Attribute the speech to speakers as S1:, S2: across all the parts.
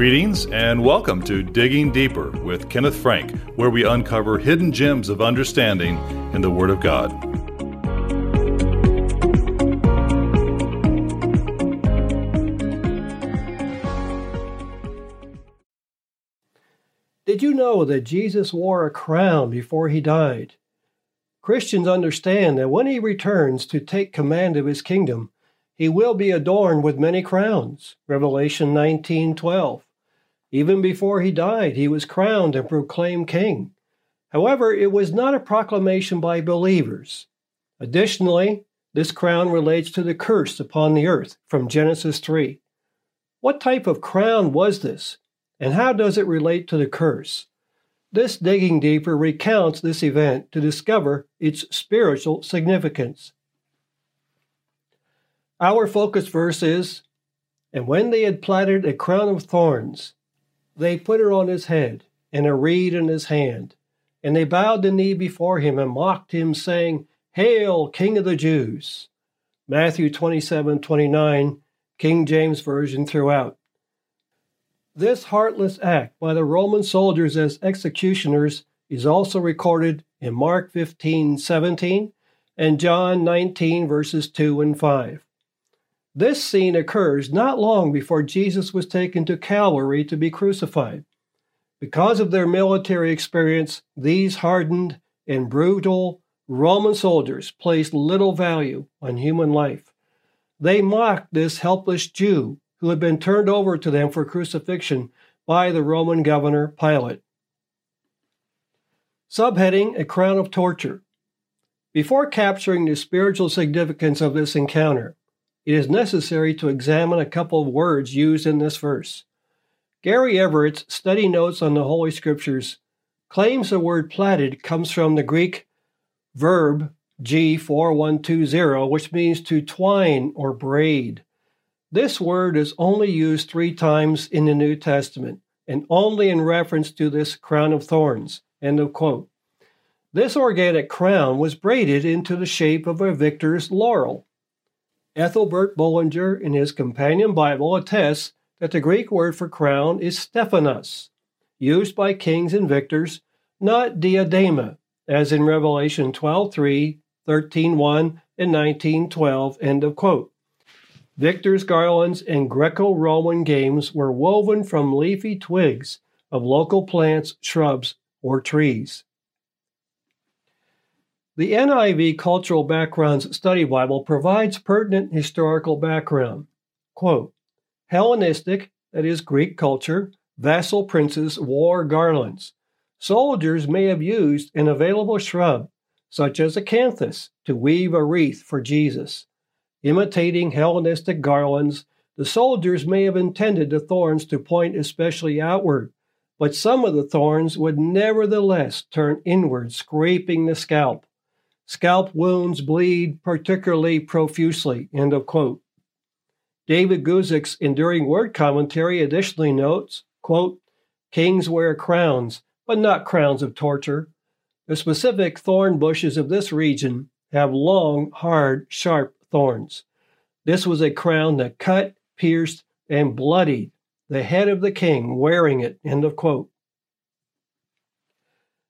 S1: Greetings and welcome to Digging Deeper with Kenneth Frank, where we uncover hidden gems of understanding in the Word of God.
S2: Did you know that Jesus wore a crown before he died? Christians understand that when he returns to take command of his kingdom, he will be adorned with many crowns. Revelation 19:12. Even before he died, he was crowned and proclaimed king. However, it was not a proclamation by believers. Additionally, this crown relates to the curse upon the earth from Genesis 3. What type of crown was this, and how does it relate to the curse? This digging deeper recounts this event to discover its spiritual significance. Our focus verse is And when they had platted a crown of thorns, they put her on his head, and a reed in his hand. And they bowed the knee before him and mocked him, saying, Hail, King of the Jews! Matthew 27 29, King James Version throughout. This heartless act by the Roman soldiers as executioners is also recorded in Mark 15 17 and John 19 verses 2 and 5. This scene occurs not long before Jesus was taken to Calvary to be crucified. Because of their military experience, these hardened and brutal Roman soldiers placed little value on human life. They mocked this helpless Jew who had been turned over to them for crucifixion by the Roman governor Pilate. Subheading A Crown of Torture. Before capturing the spiritual significance of this encounter, it is necessary to examine a couple of words used in this verse. Gary Everett's study notes on the Holy Scriptures claims the word platted comes from the Greek verb G4120, which means to twine or braid. This word is only used three times in the New Testament and only in reference to this crown of thorns. End of quote. This organic crown was braided into the shape of a victor's laurel. Ethelbert Bullinger, in his companion Bible, attests that the Greek word for crown is stephanos, used by kings and victors, not diadema, as in Revelation 12:3, 13:1, and 19:12. End of quote. Victor's garlands and Greco-Roman games were woven from leafy twigs of local plants, shrubs, or trees. The NIV Cultural Backgrounds Study Bible provides pertinent historical background. Quote, Hellenistic, that is Greek culture, vassal princes wore garlands. Soldiers may have used an available shrub, such as acanthus, to weave a wreath for Jesus. Imitating Hellenistic garlands, the soldiers may have intended the thorns to point especially outward, but some of the thorns would nevertheless turn inward, scraping the scalp. Scalp wounds bleed particularly profusely. End of quote. David Guzik's Enduring Word Commentary additionally notes, quote, Kings wear crowns, but not crowns of torture. The specific thorn bushes of this region have long, hard, sharp thorns. This was a crown that cut, pierced, and bloodied the head of the king wearing it. End of quote.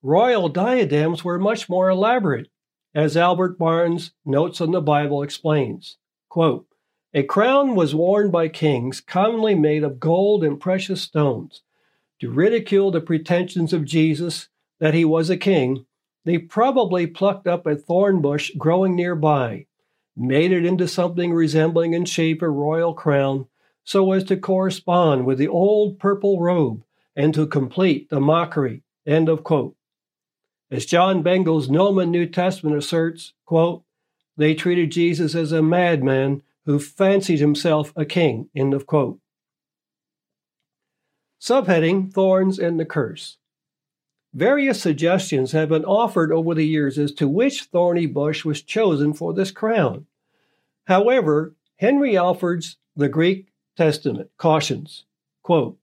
S2: Royal diadems were much more elaborate as Albert Barnes' Notes on the Bible explains. Quote, a crown was worn by kings, commonly made of gold and precious stones. To ridicule the pretensions of Jesus that he was a king, they probably plucked up a thorn bush growing nearby, made it into something resembling in shape a royal crown, so as to correspond with the old purple robe and to complete the mockery. End of quote. As John Bengel's Gnomon New Testament asserts, quote, they treated Jesus as a madman who fancied himself a king, end of quote. Subheading Thorns and the Curse. Various suggestions have been offered over the years as to which thorny bush was chosen for this crown. However, Henry Alford's The Greek Testament cautions, quote,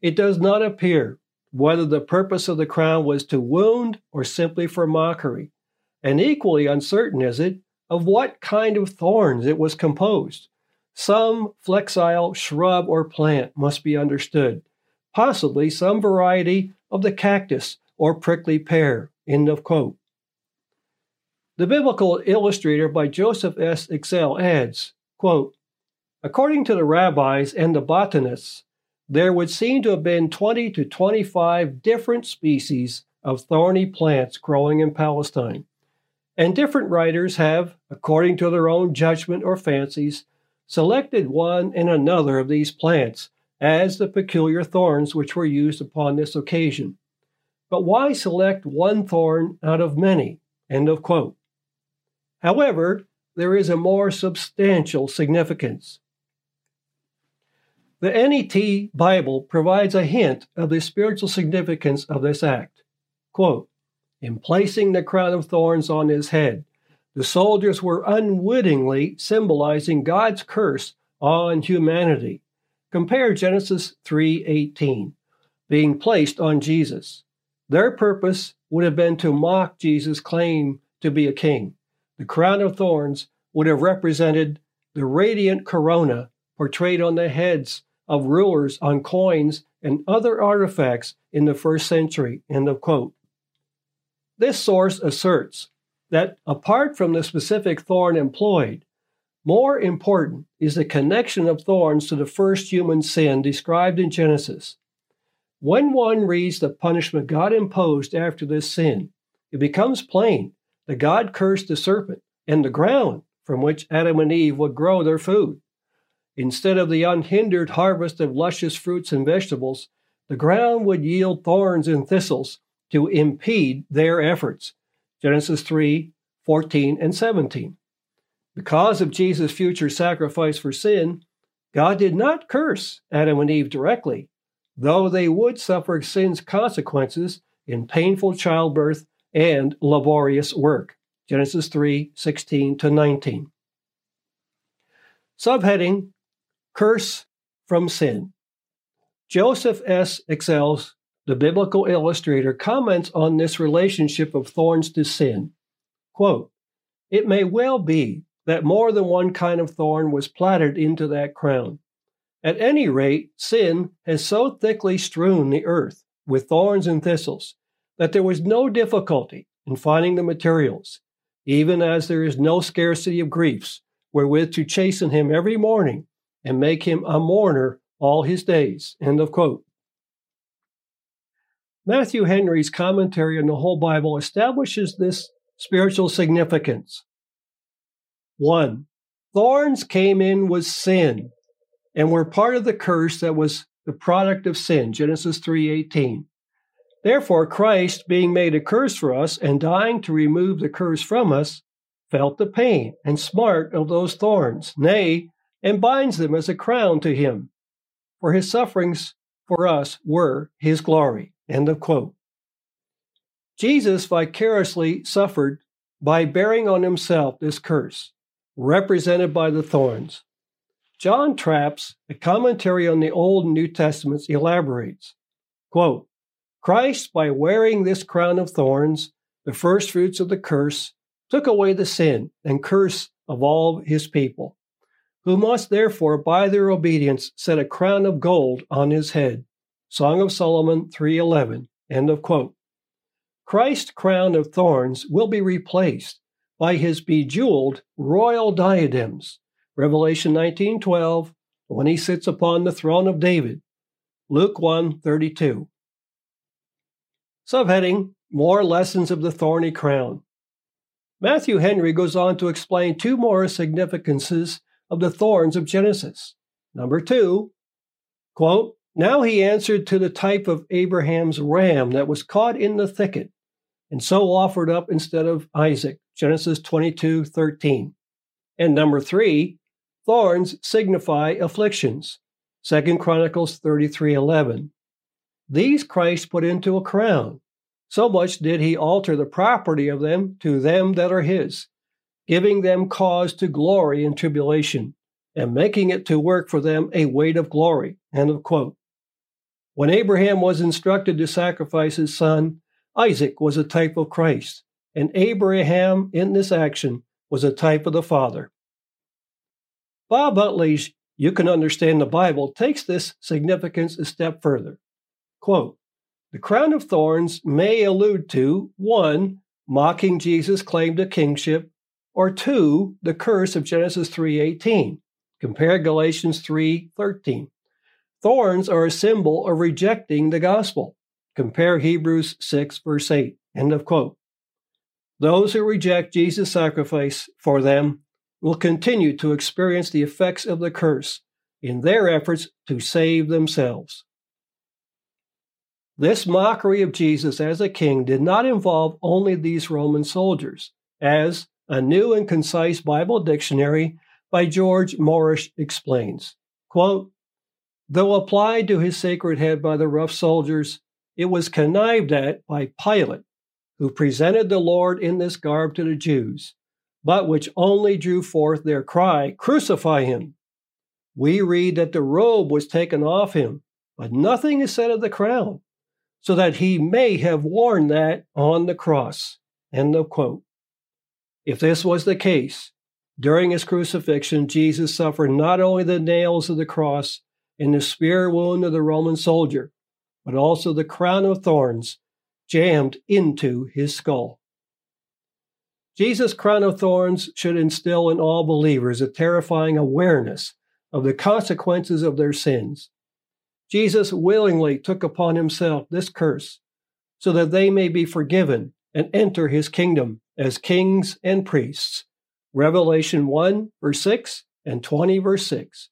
S2: It does not appear whether the purpose of the crown was to wound or simply for mockery, and equally uncertain is it of what kind of thorns it was composed. Some flexile shrub or plant must be understood, possibly some variety of the cactus or prickly pear. End of quote. The biblical illustrator by Joseph S. Exell adds, quote, According to the rabbis and the botanists, there would seem to have been 20 to 25 different species of thorny plants growing in Palestine. And different writers have, according to their own judgment or fancies, selected one and another of these plants as the peculiar thorns which were used upon this occasion. But why select one thorn out of many? End of quote. However, there is a more substantial significance. The NET Bible provides a hint of the spiritual significance of this act. Quote, in placing the crown of thorns on his head, the soldiers were unwittingly symbolizing God's curse on humanity. Compare Genesis 3:18, being placed on Jesus. Their purpose would have been to mock Jesus' claim to be a king. The crown of thorns would have represented the radiant corona portrayed on the heads of rulers on coins and other artifacts in the first century. End of quote. This source asserts that apart from the specific thorn employed, more important is the connection of thorns to the first human sin described in Genesis. When one reads the punishment God imposed after this sin, it becomes plain that God cursed the serpent and the ground from which Adam and Eve would grow their food. Instead of the unhindered harvest of luscious fruits and vegetables, the ground would yield thorns and thistles to impede their efforts. Genesis 3 14 and 17. Because of Jesus' future sacrifice for sin, God did not curse Adam and Eve directly, though they would suffer sin's consequences in painful childbirth and laborious work. Genesis 3 16 to 19. Subheading Curse from Sin. Joseph S. Exell's the biblical illustrator comments on this relationship of thorns to sin. Quote, it may well be that more than one kind of thorn was platted into that crown. At any rate, sin has so thickly strewn the earth with thorns and thistles that there was no difficulty in finding the materials, even as there is no scarcity of griefs wherewith to chasten him every morning and make him a mourner all his days. End of quote. Matthew Henry's commentary on the whole Bible establishes this spiritual significance. One, thorns came in with sin and were part of the curse that was the product of sin, Genesis 3:18. Therefore Christ, being made a curse for us and dying to remove the curse from us, felt the pain and smart of those thorns, nay, and binds them as a crown to him. For his sufferings for us were his glory. End of quote. Jesus vicariously suffered by bearing on himself this curse, represented by the thorns. John Trapp's, a commentary on the Old and New Testaments, elaborates quote, Christ, by wearing this crown of thorns, the first fruits of the curse, took away the sin and curse of all his people, who must therefore, by their obedience, set a crown of gold on his head Song of Solomon 3:11. End of quote. Christ's crown of thorns will be replaced by his bejeweled royal diadems. Revelation 19:12 when he sits upon the throne of David. Luke 1:32. Subheading More lessons of the thorny crown. Matthew Henry goes on to explain two more significances of the thorns of Genesis. Number 2, quote, now he answered to the type of Abraham's ram that was caught in the thicket, and so offered up instead of Isaac. Genesis 22 13. And number three, thorns signify afflictions. Second Chronicles 33 11. These Christ put into a crown. So much did he alter the property of them to them that are his, giving them cause to glory in tribulation, and making it to work for them a weight of glory. End of quote. When Abraham was instructed to sacrifice his son, Isaac was a type of Christ, and Abraham in this action was a type of the Father. Bob Utley's You Can Understand the Bible takes this significance a step further. Quote, the crown of thorns may allude to 1. Mocking Jesus' claim to kingship, or 2. The curse of Genesis 3.18. Compare Galatians 3.13. Thorns are a symbol of rejecting the gospel. Compare Hebrews 6, verse 8. End of quote. Those who reject Jesus' sacrifice for them will continue to experience the effects of the curse in their efforts to save themselves. This mockery of Jesus as a king did not involve only these Roman soldiers, as a new and concise Bible dictionary by George Morrish explains. Quote, Though applied to his sacred head by the rough soldiers, it was connived at by Pilate, who presented the Lord in this garb to the Jews, but which only drew forth their cry, Crucify him! We read that the robe was taken off him, but nothing is said of the crown so that he may have worn that on the cross. End of quote. If this was the case, during his crucifixion, Jesus suffered not only the nails of the cross and the spear wound of the Roman soldier, but also the crown of thorns jammed into his skull. Jesus' crown of thorns should instill in all believers a terrifying awareness of the consequences of their sins Jesus willingly took upon himself this curse so that they may be forgiven and enter his kingdom as kings and priests. Revelation 1, verse 6 and 20, verse 6.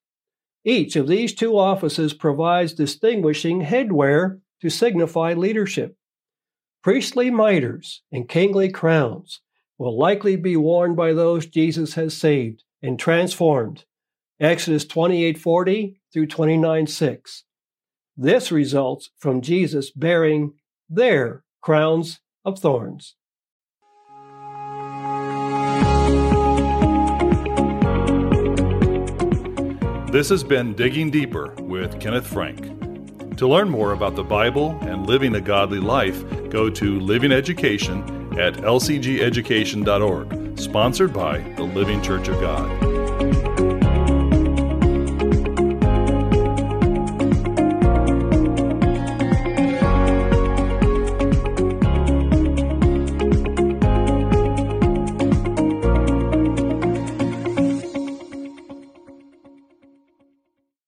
S2: Each of these two offices provides distinguishing headwear to signify leadership. Priestly mitres and kingly crowns will likely be worn by those Jesus has saved and transformed. Exodus 28:40 through 29:6. This results from Jesus bearing their crowns of thorns.
S1: This has been Digging Deeper with Kenneth Frank. To learn more about the Bible and living a godly life, go to Living Education at lcgeducation.org, sponsored by the Living Church of God.